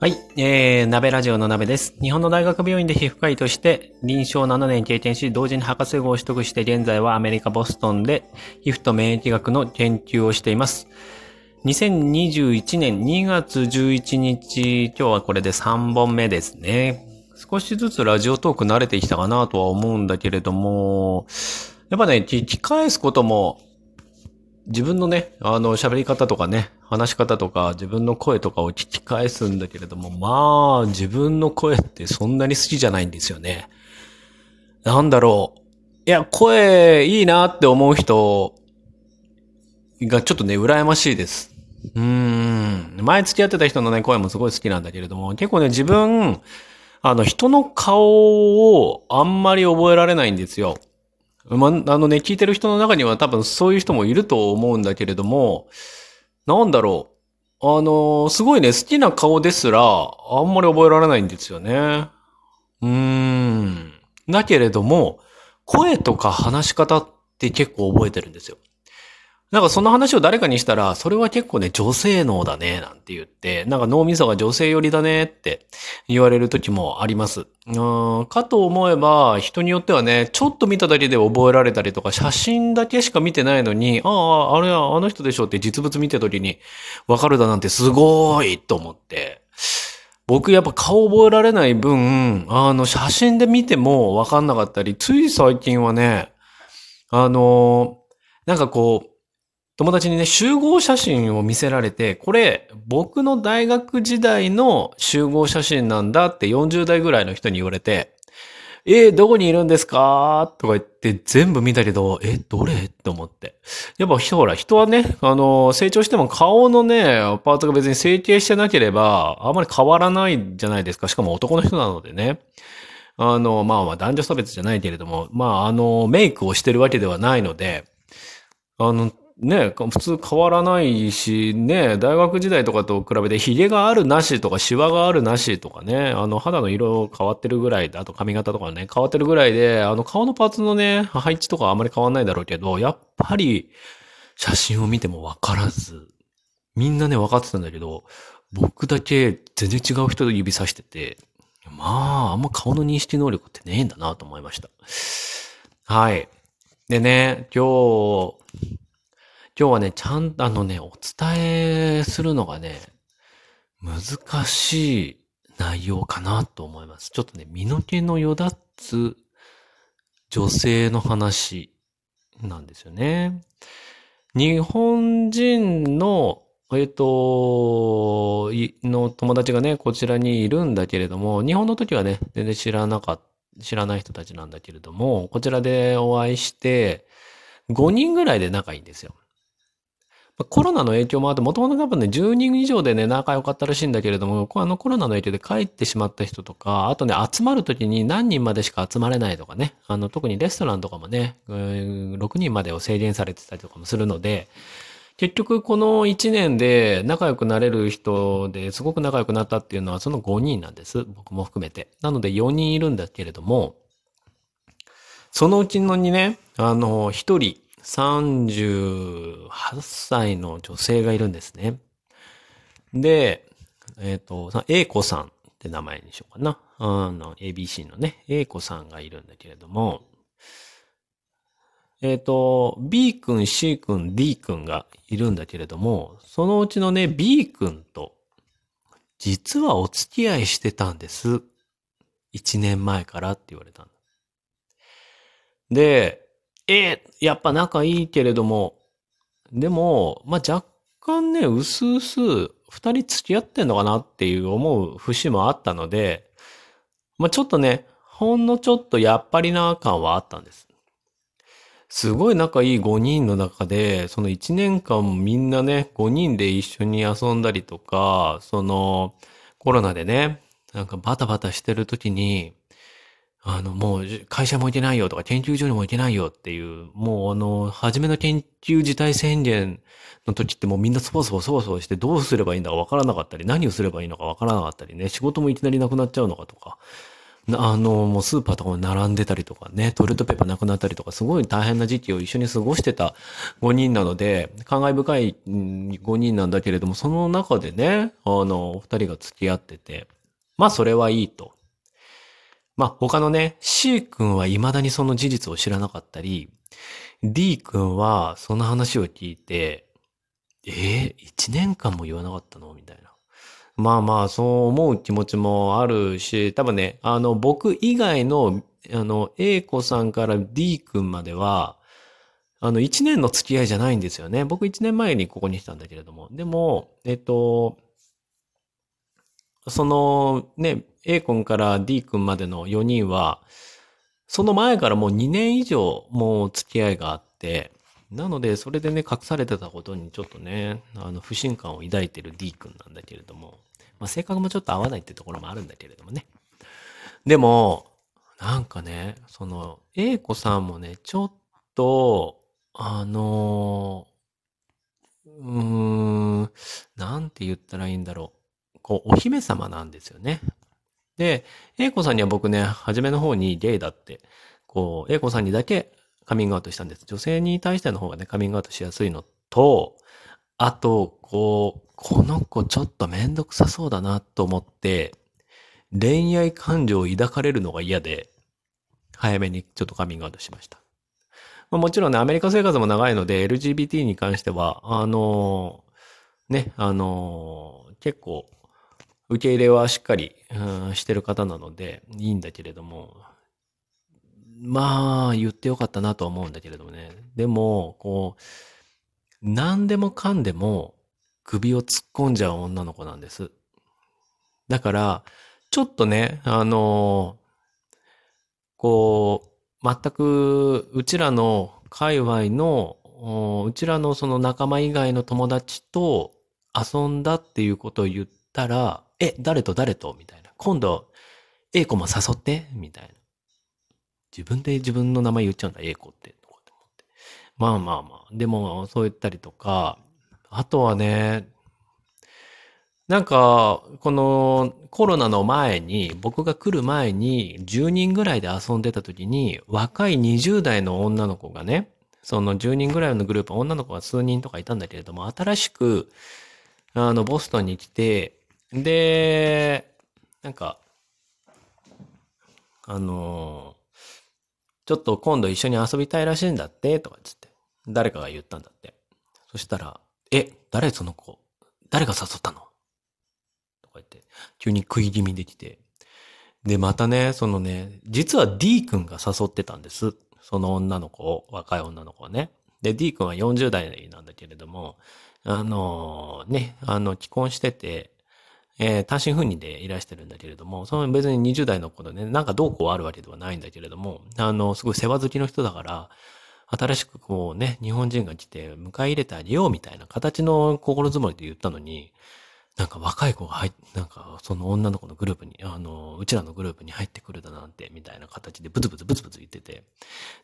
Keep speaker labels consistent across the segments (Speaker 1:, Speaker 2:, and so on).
Speaker 1: はい。えー、鍋ラジオの鍋です。日本の大学病院で皮膚科医として臨床7年経験し、同時に博士号を取得して現在はアメリカ・ボストンで皮膚と免疫学の研究をしています。2021年2月11日、今日はこれで3本目ですね。少しずつラジオトーク慣れてきたかなとは思うんだけれども、やっぱね、聞き返すことも自分のね、あの、喋り方とかね、話し方とか、自分の声とかを聞き返すんだけれども、まあ、自分の声ってそんなに好きじゃないんですよね。なんだろう。いや、声いいなって思う人がちょっとね、羨ましいです。うん。前付き合ってた人のね、声もすごい好きなんだけれども、結構ね、自分、あの、人の顔をあんまり覚えられないんですよ。ま、あのね、聞いてる人の中には多分そういう人もいると思うんだけれども、なんだろう。あの、すごいね、好きな顔ですら、あんまり覚えられないんですよね。うーん。だけれども、声とか話し方って結構覚えてるんですよ。なんかその話を誰かにしたら、それは結構ね、女性脳だね、なんて言って、なんか脳みそが女性寄りだねって言われる時もあります。うん、かと思えば、人によってはね、ちょっと見ただけで覚えられたりとか、写真だけしか見てないのに、ああ、あれはあの人でしょって実物見てた時にわかるだなんてすごいと思って。僕やっぱ顔覚えられない分、あの、写真で見てもわかんなかったり、つい最近はね、あの、なんかこう、友達にね、集合写真を見せられて、これ、僕の大学時代の集合写真なんだって40代ぐらいの人に言われて、えー、どこにいるんですか？とか言って全部見たけど、え、どれ？って思って。やっぱほら、人はね、あの、成長しても顔のね、パーツが別に成形してなければ、あまり変わらないじゃないですか。しかも男の人なのでね。あの、まあまあ男女差別じゃないけれども、まああの、メイクをしてるわけではないので、あの、ね、普通変わらないし、ね、大学時代とかと比べて髭があるなしとかシワがあるなしとかね、あの肌の色変わってるぐらいで、あと髪型とかね、変わってるぐらいで、あの顔のパーツのね、配置とかあんまり変わんないだろうけど、やっぱり写真を見てもわからず、みんなね、分かってたんだけど、僕だけ全然違う人と指さしてて、まあ、あんま顔の認識能力ってねえんだなと思いました。はい。でね、今日、今日はね、ちゃんとあのね、お伝えするのがね、難しい内容かなと思います。ちょっとね、身の毛のよだつ女性の話なんですよね。日本人の、えっと、の友達がね、こちらにいるんだけれども、日本の時はね、全然知らなかった、知らない人たちなんだけれども、こちらでお会いして、5人ぐらいで仲いいんですよ。コロナの影響もあって、もともと多分ね、10人以上でね、仲良かったらしいんだけれども、あのコロナの影響で帰ってしまった人とか、あとね、集まるときに何人までしか集まれないとかね、あの、特にレストランとかもね、6人までを制限されてたりとかもするので、結局この1年で仲良くなれる人ですごく仲良くなったっていうのはその5人なんです。僕も含めて。なので4人いるんだけれども、そのうちのにね、あの、1人、38歳の女性がいるんですね。で、えっ、ー、と、A 子さんって名前にしようかな。あの、ABC のね、A 子さんがいるんだけれども、えっ、ー、と、B 君、C 君、D 君がいるんだけれども、そのうちのね、B 君と、実はお付き合いしてたんです。1年前からって言われたんだ。で、えー、やっぱ仲いいけれども、でも、まあ、若干ね、うすうす二人付き合ってんのかなっていう思う節もあったので、まあ、ちょっとね、ほんのちょっとやっぱりな感はあったんです。すごい仲いい5人の中で、その1年間みんなね、5人で一緒に遊んだりとか、そのコロナでね、なんかバタバタしてる時に、あの、もう会社も行けないよとか研究所にも行けないよっていう、もうあの、初めの研究事態宣言の時ってもうみんなそわそわそわそわしてどうすればいいんだかわからなかったり、何をすればいいのかわからなかったりね、仕事もいきなりなくなっちゃうのかとか、あの、もうスーパーとかに並んでたりとかね、トイレットペーパーなくなったりとか、すごい大変な時期を一緒に過ごしてた5人なので、感慨深い5人なんだけれども、その中でね、あの、お二人が付き合ってて、まあそれはいいと。まあ他のね、C 君は未だにその事実を知らなかったり、D 君はその話を聞いて、えー、1年間も言わなかったの？みたいな。まあまあ、そう思う気持ちもあるし、多分ね、あの、僕以外の、あの、A 子さんから D 君までは、あの、1年の付き合いじゃないんですよね。僕1年前にここに来たんだけれども。でも、えっと、そのね、A 君から D 君までの4人は、その前からもう2年以上もう付き合いがあって、なので、それでね、隠されてたことにちょっとね、あの、不信感を抱いてる D 君なんだけれども、まあ、性格もちょっと合わないってところもあるんだけれどもね。でも、なんかね、その、A 子さんもね、ちょっと、あのうーん、なんて言ったらいいんだろう。こう、お姫様なんですよね。で、A 子さんには僕ね、初めの方にゲイだって、こう、A 子さんにだけカミングアウトしたんです。女性に対しての方がね、カミングアウトしやすいのと、あと、こう、この子ちょっとめんどくさそうだなと思って、恋愛感情を抱かれるのが嫌で、早めにちょっとカミングアウトしました。まあ、もちろんね、アメリカ生活も長いので、LGBT に関しては、あのー、ね、あのー、結構、受け入れはしっかり、うん、してる方なので、いいんだけれども、まあ、言ってよかったなとは思うんだけれどもね。でも、こう、何でもかんでも、首を突っ込んじゃう女の子なんです。だから、ちょっとね、あのこう、全く、うちらの界隈の、うちらのその仲間以外の友達と遊んだっていうことを言ったら、え、誰と誰と？みたいな。今度、A 子も誘って？みたいな。自分で自分の名前言っちゃうんだ、A 子って。まあまあまあ。でも、そう言ったりとか、あとはね、なんか、このコロナの前に、僕が来る前に10人ぐらいで遊んでた時に、若い20代の女の子がね、その10人ぐらいのグループ、女の子が数人とかいたんだけれども、新しく、あの、ボストンに来て、で、なんか、あの、ちょっと今度一緒に遊びたいらしいんだって、とかつって、誰かが言ったんだって。そしたら、え、誰その子？誰が誘ったの？とか言って、急に食い気味できて。で、またね、そのね、実は D 君が誘ってたんです。その女の子を、若い女の子はね。で、D 君は40代なんだけれども、あのー、ね、あの、既婚してて、えー、単身赴任でいらしてるんだけれども、その別に20代の子でね、なんかどうこうあるわけではないんだけれども、あの、すごい世話好きの人だから、新しくこうね、日本人が来て迎え入れてあげようみたいな形の心づもりで言ったのに、なんか若い子が入っ、なんかその女の子のグループに、あの、うちらのグループに入ってくるだなんて、みたいな形でブツブツブツブツ言ってて。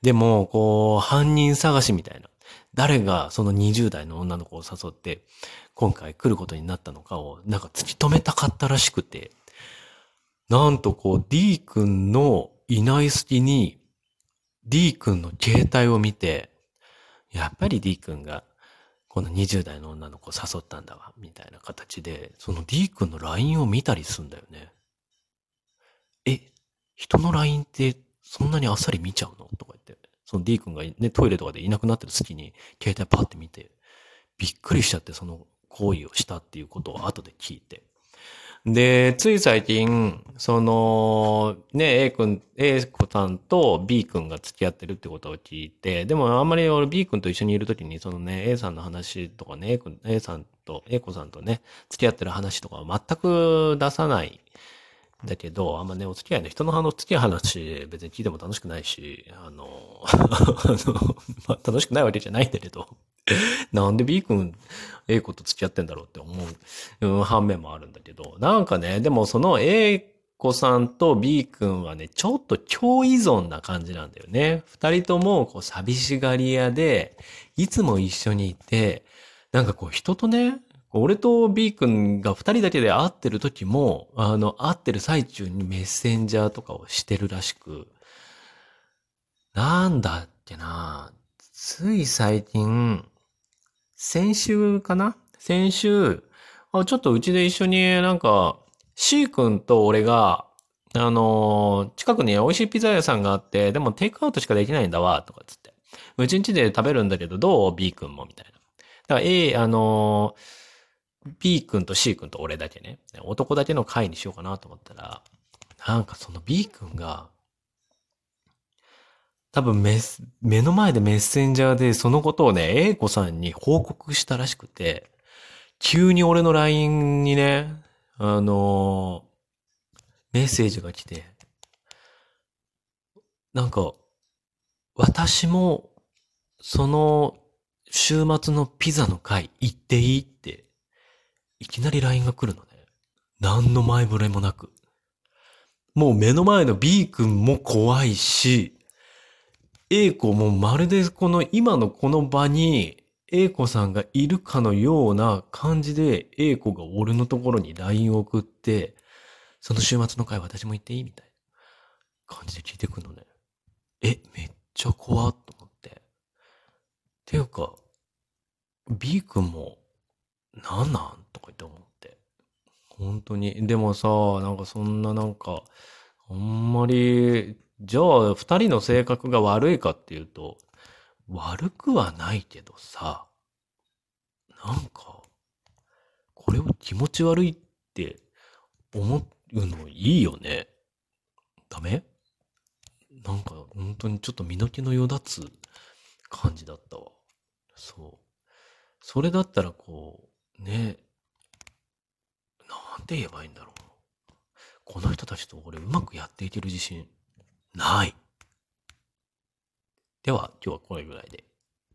Speaker 1: でも、こう、犯人探しみたいな。誰がその20代の女の子を誘って、今回来ることになったのかを、なんか突き止めたかったらしくて、なんとこう D 君のいない隙に D 君の携帯を見て、やっぱり D 君がこの20代の女の子を誘ったんだわ、みたいな形で、その D 君の LINE を見たりすんだよね。え、人の LINE ってそんなにあっさり見ちゃうの？とか言って、その D 君がね、トイレとかでいなくなってる隙に携帯パッて見て、びっくりしちゃってその行為をしたっていうことを後で聞いて。で、つい最近、その、ね、A 君、A 子さんと B 君が付き合ってるってことを聞いて、でもあんまり俺 B 君と一緒にいるときに、そのね、A さんの話とかね、A 君、A さんと、A 子さんとね、付き合ってる話とかは全く出さないだけど、あんまね、お付き合いの人の話、付き合い話別に聞いても楽しくないし、あの、あの、まあ、楽しくないわけじゃないんだけど、なんで B 君、A 子と付き合ってんだろうって思う、うん、反面もあるんだけど、なんかね、でもその A 子さんと B 君はね、ちょっと共依存な感じなんだよね。二人とも、こう、寂しがり屋で、いつも一緒にいて、なんかこう、人とね、俺と B 君が二人だけで会ってる時も、あの、会ってる最中にメッセンジャーとかをしてるらしく、なんだっけなつい最近、先週かな？先週、ちょっとうちで一緒になんか、C 君と俺が、あの近くに美味しいピザ屋さんがあって、でもテイクアウトしかできないんだわ、とかつって。うちんちで食べるんだけど、どう ?B 君も、みたいな。だから A、あのー B 君と C 君と俺だけね。男だけの会にしようかなと思ったら、なんかその B 君が、多分メス、目の前でメッセンジャーでそのことをね、A 子さんに報告したらしくて、急に俺の LINE にね、あのーメッセージが来て、なんか、私も、その、週末のピザの会行っていいって、いきなり LINE が来るのね。何の前触れもなく。もう目の前の B 君も怖いし、A 子もまるでこの今のこの場に A 子さんがいるかのような感じで A 子が俺のところに LINE を送って、その週末の会私も行っていいみたいな感じで聞いてくるのね。え、めっちゃ怖っと思って。ていうか、B 君も、なんなん？とか言って思って。本当に。でもさ、なんかそんななんか、あんまり、じゃあ二人の性格が悪いかっていうと、悪くはないけどさ、なんか、これを気持ち悪いって思うのいいよね。ダメ？なんか本当にちょっと身の毛のよだつ感じだったわ。そう。それだったらこう、ね、なんて言えばいいんだろう。この人たちと俺うまくやっていける自信ない。では、今日はこれぐらいで。